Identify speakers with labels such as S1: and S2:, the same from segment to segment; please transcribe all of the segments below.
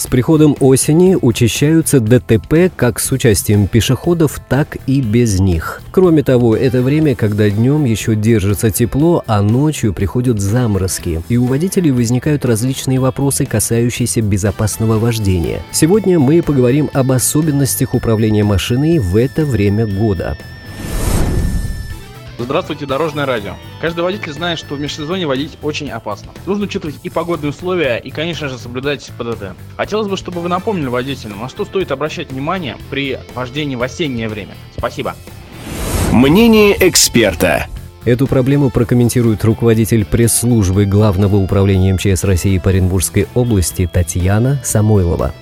S1: С приходом осени учащаются ДТП как с участием пешеходов, так и без них. Кроме того, это время, когда днем еще держится тепло, а ночью приходят заморозки, и у водителей возникают различные вопросы, касающиеся безопасного вождения. Сегодня мы поговорим об особенностях управления машиной в это время года.
S2: Здравствуйте, Дорожное радио. Каждый водитель знает, что в межсезонье водить очень опасно. Нужно учитывать и погодные условия, и, конечно же, соблюдать ПДД. Хотелось бы, чтобы вы напомнили водителям, на что стоит обращать внимание при вождении в осеннее время. Спасибо.
S3: Мнение эксперта.
S1: Эту проблему прокомментирует руководитель пресс-службы Главного управления МЧС России по Оренбургской области Татьяна Самойлова.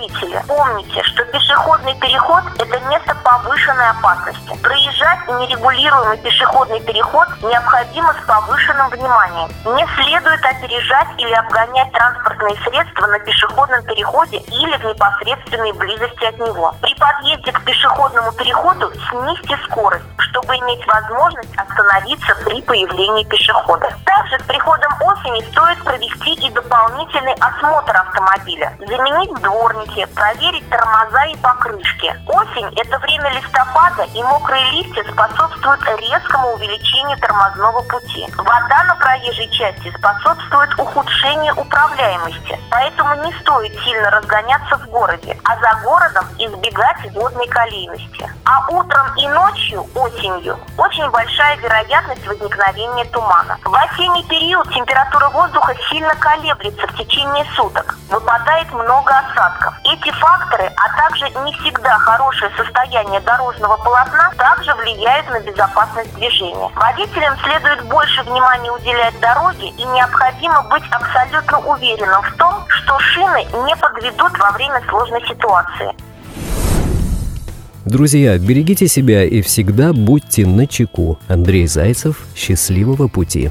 S4: Водители, помните, что пешеходный переход – это место повышенной опасности. Проезжать нерегулируемый пешеходный переход необходимо с повышенным вниманием. Не следует опережать или обгонять транспортные средства на пешеходном переходе или в непосредственной близости от него. При подъезде к пешеходному переходу снизьте скорость, чтобы иметь возможность остановиться при появлении пешехода. Также с приходом осени стоит провести и дополнительный осмотр автомобиля, заменить дворники, проверить тормоза и покрышки. Осень – это время листопада, и мокрые листья способствуют резкому увеличению тормозного пути. Вода на проезжей части способствует ухудшению управляемости, поэтому не стоит сильно разгоняться в городе, а за городом избегать водной колейности. А утром и ночью, осенью, очень большая вероятность возникновения тумана. В осенний период температура воздуха сильно колеблется в течение суток. Выпадает много осадков. Эти факторы, а также не всегда хорошее состояние дорожного полотна, также влияют на безопасность движения. Водителям следует больше внимания уделять дороге и необходимо быть абсолютно уверенным в том, что шины не подведут во время сложной ситуации.
S1: Друзья, берегите себя и всегда будьте на чеку. Андрей Зайцев. Счастливого пути.